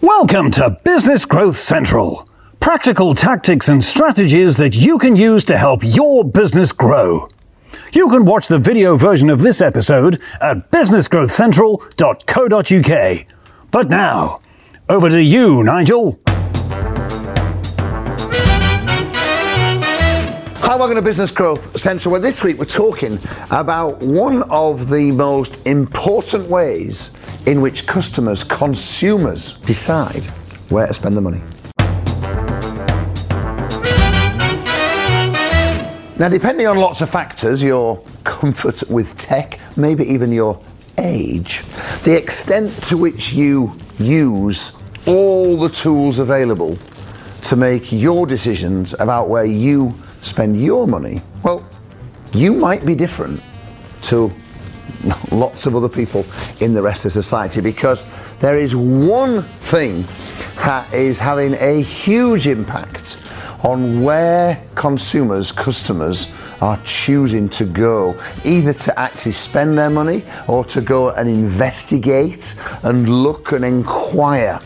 Welcome to Business Growth Central. Practical tactics and strategies that you can use to help your business grow. You can watch the video version of this episode at businessgrowthcentral.co.uk. But now, over to you, Nigel. Hi, welcome to Business Growth Central. Well, this week we're talking about one of the most important ways in which customers, consumers, decide where to spend the money. Now, depending on lots of factors, your comfort with tech, maybe even your age, the extent to which you use all the tools available to make your decisions about where you spend your money, well, you might be different to lots of other people in the rest of society because there is one thing that is having a huge impact on where consumers, customers are choosing to go, either to actually spend their money or to go and investigate and look and inquire.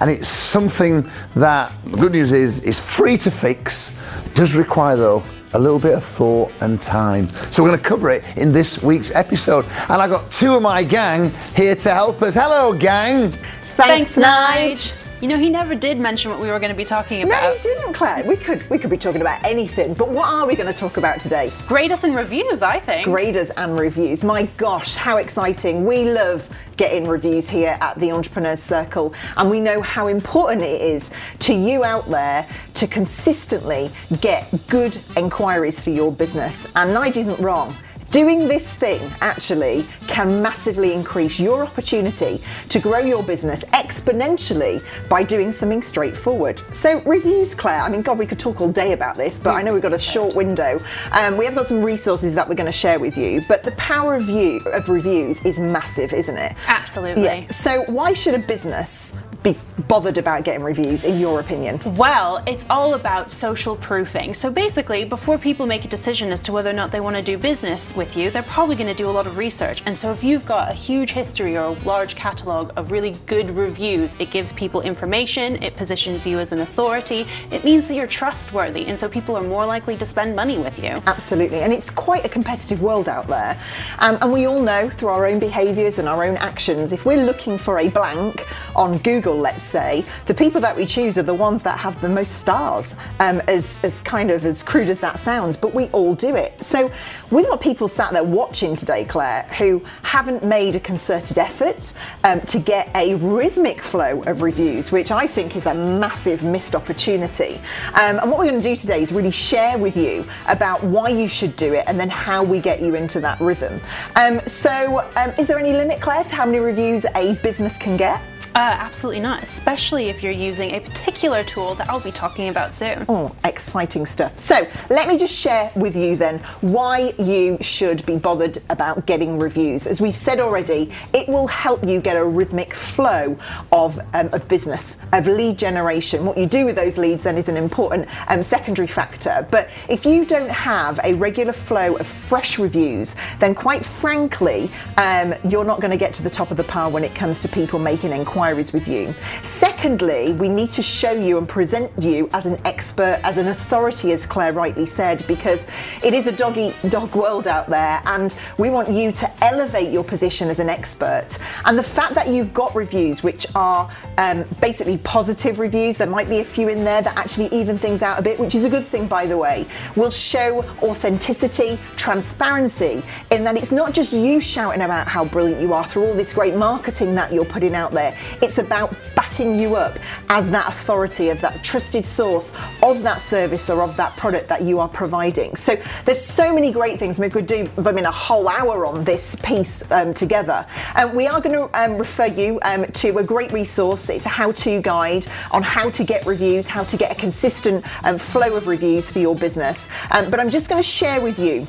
And it's something that the good news is is free to fix, does require though a little bit of thought and time. So we're going to cover it in this week's episode. And I got two of my gang here to help us. Hello, gang. Thanks, Thanks Nige. You know, he never did mention what we were going to be talking about. No, he didn't, Claire. We could we could be talking about anything, but what are we going to talk about today? Graders and reviews, I think. Graders and reviews. My gosh, how exciting! We love getting reviews here at the Entrepreneurs Circle, and we know how important it is to you out there to consistently get good inquiries for your business. And Nige isn't wrong. Doing this thing actually can massively increase your opportunity to grow your business exponentially by doing something straightforward. So, reviews, Claire. I mean, God, we could talk all day about this, but I know we've got a short window. Um, we have got some resources that we're going to share with you, but the power of, view, of reviews is massive, isn't it? Absolutely. Yeah. So, why should a business be bothered about getting reviews, in your opinion? Well, it's all about social proofing. So, basically, before people make a decision as to whether or not they want to do business with you, they're probably going to do a lot of research. And so if you've got a huge history or a large catalogue of really good reviews, it gives people information, it positions you as an authority, it means that you're trustworthy. And so people are more likely to spend money with you. Absolutely. And it's quite a competitive world out there. Um, and we all know through our own behaviours and our own actions, if we're looking for a blank on Google, let's say, the people that we choose are the ones that have the most stars, um, as, as kind of as crude as that sounds, but we all do it. So we've got people sat there watching today, Claire, who haven't made a concerted effort um, to get a rhythmic flow of reviews, which I think is a massive missed opportunity. Um, and what we're going to do today is really share with you about why you should do it and then how we get you into that rhythm. Um, so, um, is there any limit, Claire, to how many reviews a business can get? Uh, absolutely not, especially if you're using a particular tool that I'll be talking about soon. Oh, exciting stuff. So, let me just share with you then why you should be bothered about getting reviews. As we've said already, it will help you get a rhythmic flow of, um, of business, of lead generation. What you do with those leads then is an important um, secondary factor. But if you don't have a regular flow of fresh reviews, then quite frankly, um, you're not going to get to the top of the pile when it comes to people making inquiries inquiries with you. Secondly, we need to show you and present you as an expert, as an authority, as Claire rightly said, because it is a dog eat dog world out there, and we want you to elevate your position as an expert. And the fact that you've got reviews which are um, basically positive reviews, there might be a few in there that actually even things out a bit, which is a good thing, by the way, will show authenticity, transparency, in that it's not just you shouting about how brilliant you are through all this great marketing that you're putting out there. It's about backing you up as that authority of that trusted source of that service or of that product that you are providing. So there's so many great things. We could do, I mean, a whole hour on this piece um, together. And we are going to um, refer you um, to a great resource. It's a how-to guide on how to get reviews, how to get a consistent um, flow of reviews for your business. Um, but I'm just going to share with you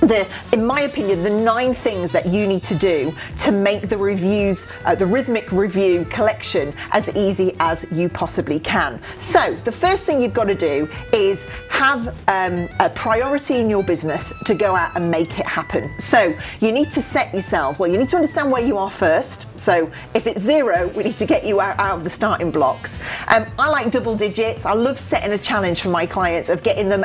the, in my opinion, the nine things that you need to do to make the reviews, uh, the rhythmic review collection as easy as you possibly can. So, the first thing you've got to do is have um, a priority in your business to go out and make it happen. So, you need to set yourself, well, you need to understand where you are first So if it's zero, we need to get you out, out of the starting blocks. Um, I like double digits. I love setting a challenge for my clients of getting them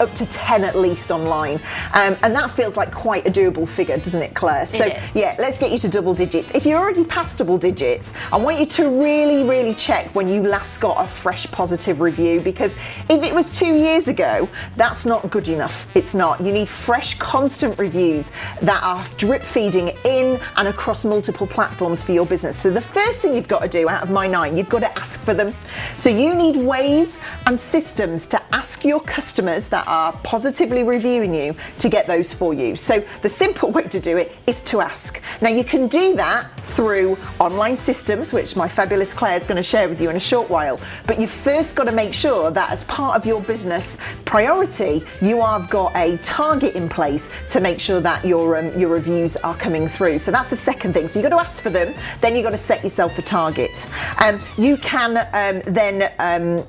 up to 10 at least online. Um, and that feels like quite a doable figure, doesn't it, Claire? So, yeah, let's get you to double digits. If you're already past double digits, I want you to really, really check when you last got a fresh positive review because if it was two years ago, that's not good enough. It's not. You need fresh, constant reviews that are drip feeding in and across multiple platforms for your business. So the first thing you've got to do out of my nine, you've got to ask for them. So you need ways and systems to ask your customers that are positively reviewing you to get those for you. So the simple way to do it is to ask. Now you can do that through online systems, which my fabulous Claire is going to share with you in a short while. But you've first got to make sure that as part of your business priority, you have got a target in place to make sure that your um, your reviews are coming through. So that's the second thing. So you've got to ask for them, then you've got to set yourself a target. Um, you can um, then um,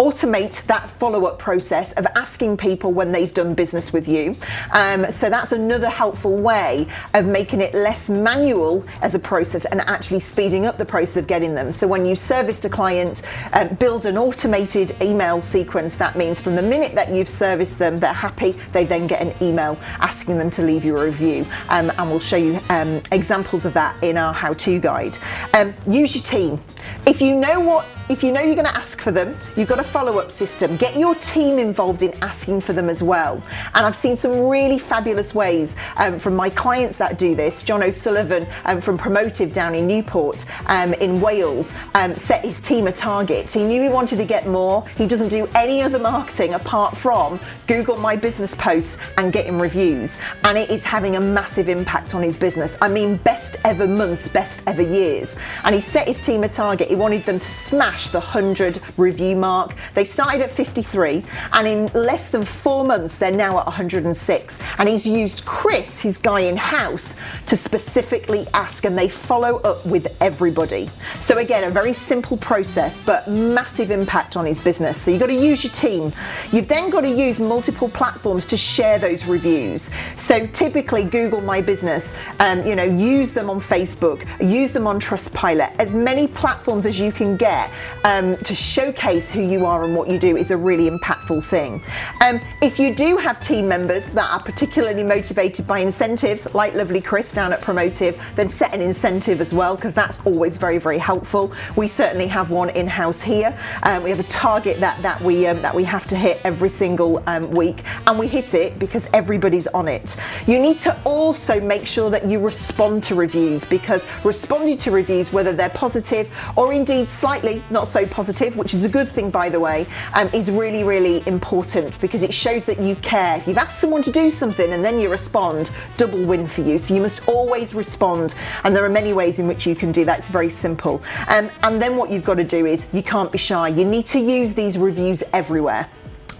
automate that follow up process of asking people when they've done business with you. Um, so that's another helpful way of making it less manual as a process and actually speeding up the process of getting them. So when you serviced a client, uh, build an automated email sequence. That means from the minute that you've serviced them, they're happy, they then get an email asking them to leave you a review. Um, and we'll show you um, examples of that in our how to guide. Um, use your team. If you know what if you know you're going to ask for them, you've got a follow up system. Get your team involved in asking for them as well. And I've seen some really fabulous ways um, from my clients that do this. John O'Sullivan um, from Promotive down in Newport um, in Wales um, set his team a target. He knew he wanted to get more. He doesn't do any other marketing apart from Google My Business posts and getting reviews. And it is having a massive impact on his business. I mean, best ever months, best ever years. And he set his team a target. He wanted them to smash the 100 review mark. They started at 53, and in less than four months, they're now at 106. And he's used Chris, his guy in house, to specifically ask, and they follow up with everybody. So, again, a very simple process, but massive impact on his business. So, you've got to use your team. You've then got to use multiple platforms to share those reviews. So, typically, Google My Business, um, you know, use them on Facebook, use them on Trustpilot, as many platforms as you can get um, to showcase who you are and what you do is a really impactful thing. Um, if you do have team members that are particularly motivated by incentives, like lovely Chris down at Promotive, then set an incentive as well because that's always very very helpful. We certainly have one in house here. Um, we have a target that that we um, that we have to hit every single um, week, and we hit it because everybody's on it. You need to also make sure that you respond to reviews because responding to reviews, whether they're positive or indeed slightly not so positive, which is a good thing, by the way, um, is really, really important because it shows that you care. If you've asked someone to do something and then you respond, double win for you. So you must always respond. And there are many ways in which you can do that. It's very simple. Um, and then what you've got to do is you can't be shy. You need to use these reviews everywhere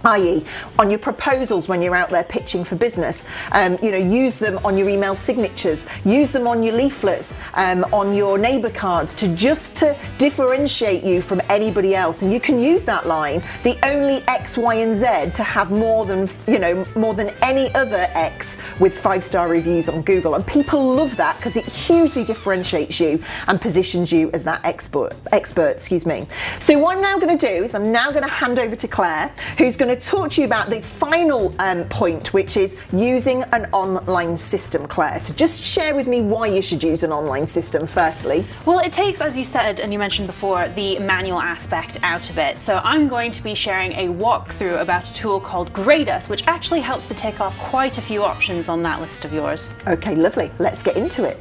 i.e., on your proposals when you're out there pitching for business. Um, you know, use them on your email signatures, use them on your leaflets, um, on your neighbour cards to just to differentiate you from anybody else. And you can use that line, the only X, Y, and Z to have more than you know more than any other X with five star reviews on Google. And people love that because it hugely differentiates you and positions you as that expert. Expert, excuse me. So what I'm now going to do is I'm now going to hand over to Claire, who's going to talk to you about the final um, point, which is using an online system, Claire. So just share with me why you should use an online system, firstly. Well, it takes, as you said and you mentioned before, the manual aspect out of it. So I'm going to be sharing a walkthrough about a tool called Grade.us, which actually helps to take off quite a few options on that list of yours. Okay, lovely. Let's get into it.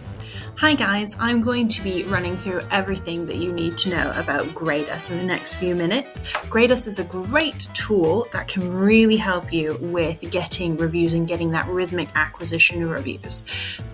Hi guys, I'm going to be running through everything that you need to know about Grade.us in the next few minutes. Grade.us is a great tool that can really help you with getting reviews and getting that rhythmic acquisition of reviews.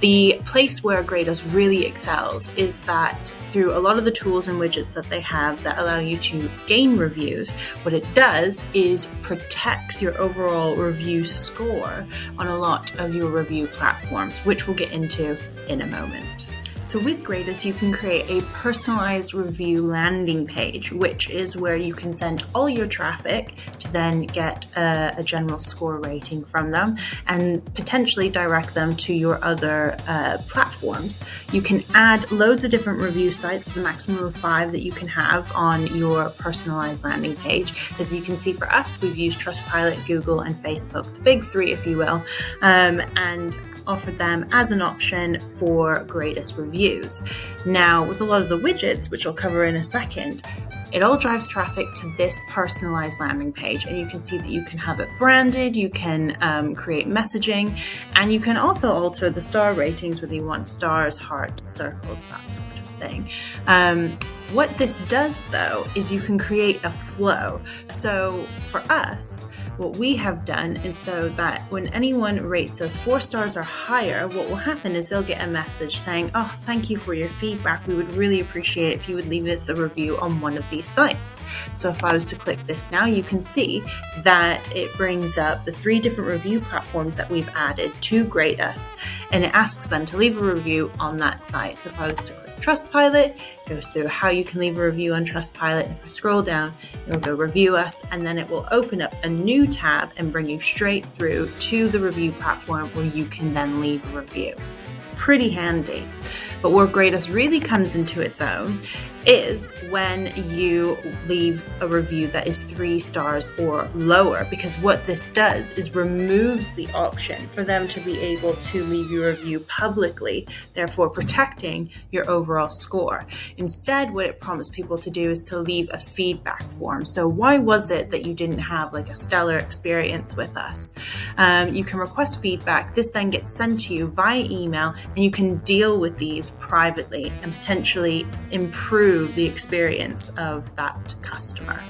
The place where Grade.us really excels is that through a lot of the tools and widgets that they have that allow you to gain reviews, what it does is protects your overall review score on a lot of your review platforms, which we'll get into in a moment. So with Grade.us, you can create a personalized review landing page, which is where you can send all your traffic to then get a, a general score rating from them and potentially direct them to your other uh, platforms. You can add loads of different review sites, there's a maximum of five that you can have on your personalized landing page. As you can see for us, we've used Trustpilot, Google, and Facebook, the big three, if you will. Um, and offered them as an option for greatest reviews. Now, with a lot of the widgets, which I'll cover in a second, it all drives traffic to this personalized landing page, and you can see that you can have it branded, you can um, create messaging, and you can also alter the star ratings whether you want stars, hearts, circles, that sort of thing. Um, what this does though is you can create a flow. So for us, what we have done is so that when anyone rates us four stars or higher, what will happen is they'll get a message saying, Oh, thank you for your feedback. We would really appreciate if you would leave us a review on one of these sites. So if I was to click this now, you can see that it brings up the three different review platforms that we've added to Grade.us, and it asks them to leave a review on that site. So if I was to click Trustpilot, goes through how you can leave a review on Trustpilot. If I scroll down, it'll go review us, and then it will open up a new tab and bring you straight through to the review platform where you can then leave a review. Pretty handy. But where Grade.us really comes into its own is when you leave a review that is three stars or lower, because what this does is removes the option for them to be able to leave your review publicly, therefore protecting your overall score. Instead, what it prompts people to do is to leave a feedback form. So, why was it that you didn't have like a stellar experience with us? Um, you can request feedback. This then gets sent to you via email, and you can deal with these privately and potentially improve improve the experience of that customer.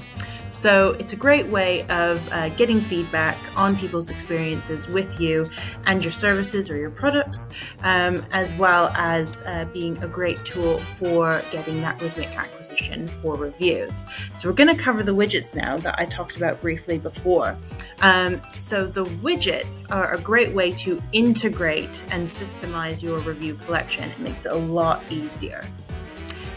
So it's a great way of uh, getting feedback on people's experiences with you and your services or your products, um, as well as uh, being a great tool for getting that rhythmic acquisition for reviews. So we're going to cover the widgets now that I talked about briefly before. Um, so the widgets are a great way to integrate and systemize your review collection. It makes it a lot easier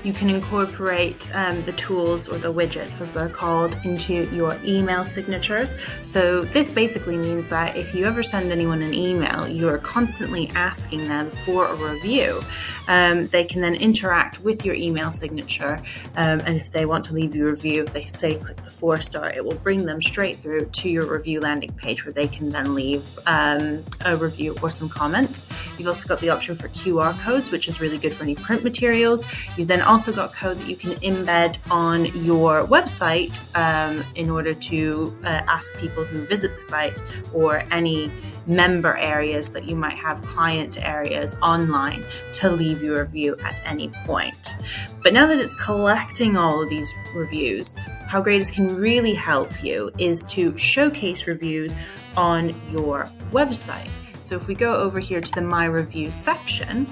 you can incorporate um, the tools or the widgets, as they're called, into your email signatures. So, this basically means that if you ever send anyone an email, you're constantly asking them for a review. Um, they can then interact with your email signature, um, and if they want to leave you a review, they say click the four star, it will bring them straight through to your review landing page where they can then leave um, a review or some comments. You've also got the option for QR codes, which is really good for any print materials. You've then also got code that you can embed on your website um, in order to uh, ask people who visit the site or any member areas that you might have client areas online to leave your review at any point. But now that it's collecting all of these reviews, how Grade.us can really help you is to showcase reviews on your website. So if we go over here to the My Review section,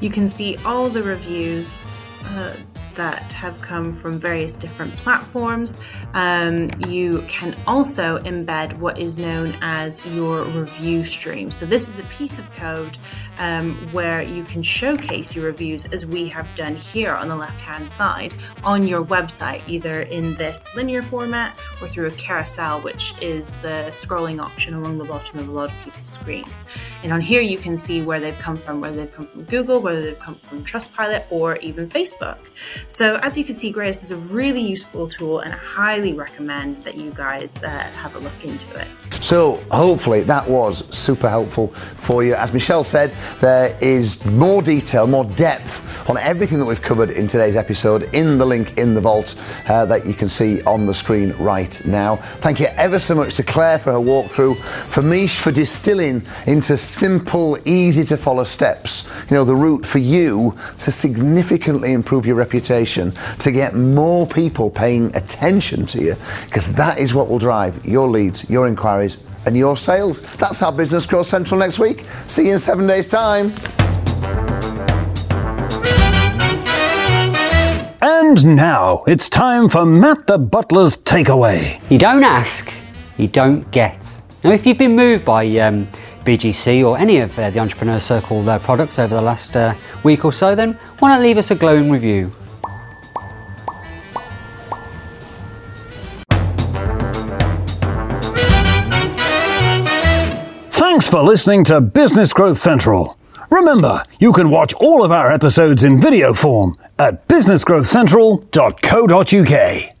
you can see all the reviews uh, that have come from various different platforms. Um, you can also embed what is known as your review stream. So, this is a piece of code um, where you can showcase your reviews as we have done here on the left hand side on your website, either in this linear format or through a carousel, which is the scrolling option along the bottom of a lot of people's screens. And on here, you can see where they've come from, whether they've come from Google, whether they've come from Trustpilot, or even Facebook. So, as you can see, Grade.us is a really useful tool, and I highly recommend that you guys uh, have a look into it. So, hopefully, that was super helpful for you. As Michelle said, there is more detail, more depth on everything that we've covered in today's episode in the link in the vault uh, that you can see on the screen right now. Thank you ever so much to Claire for her walkthrough, for Mish for distilling into simple, easy to follow steps, you know, the route for you to significantly improve your reputation, to get more people paying attention to you, because that is what will drive your leads, your inquiries, and your sales. That's our Business Growth Central next week. See you in seven days' time. And now it's time for Matt the Butler's takeaway. You don't ask, you don't get. Now, if you've been moved by um, BGC or any of uh, the Entrepreneur Circle uh, products over the last uh, week or so, then why not leave us a glowing review? For listening to Business Growth Central. Remember, you can watch all of our episodes in video form at businessgrowthcentral.co.uk.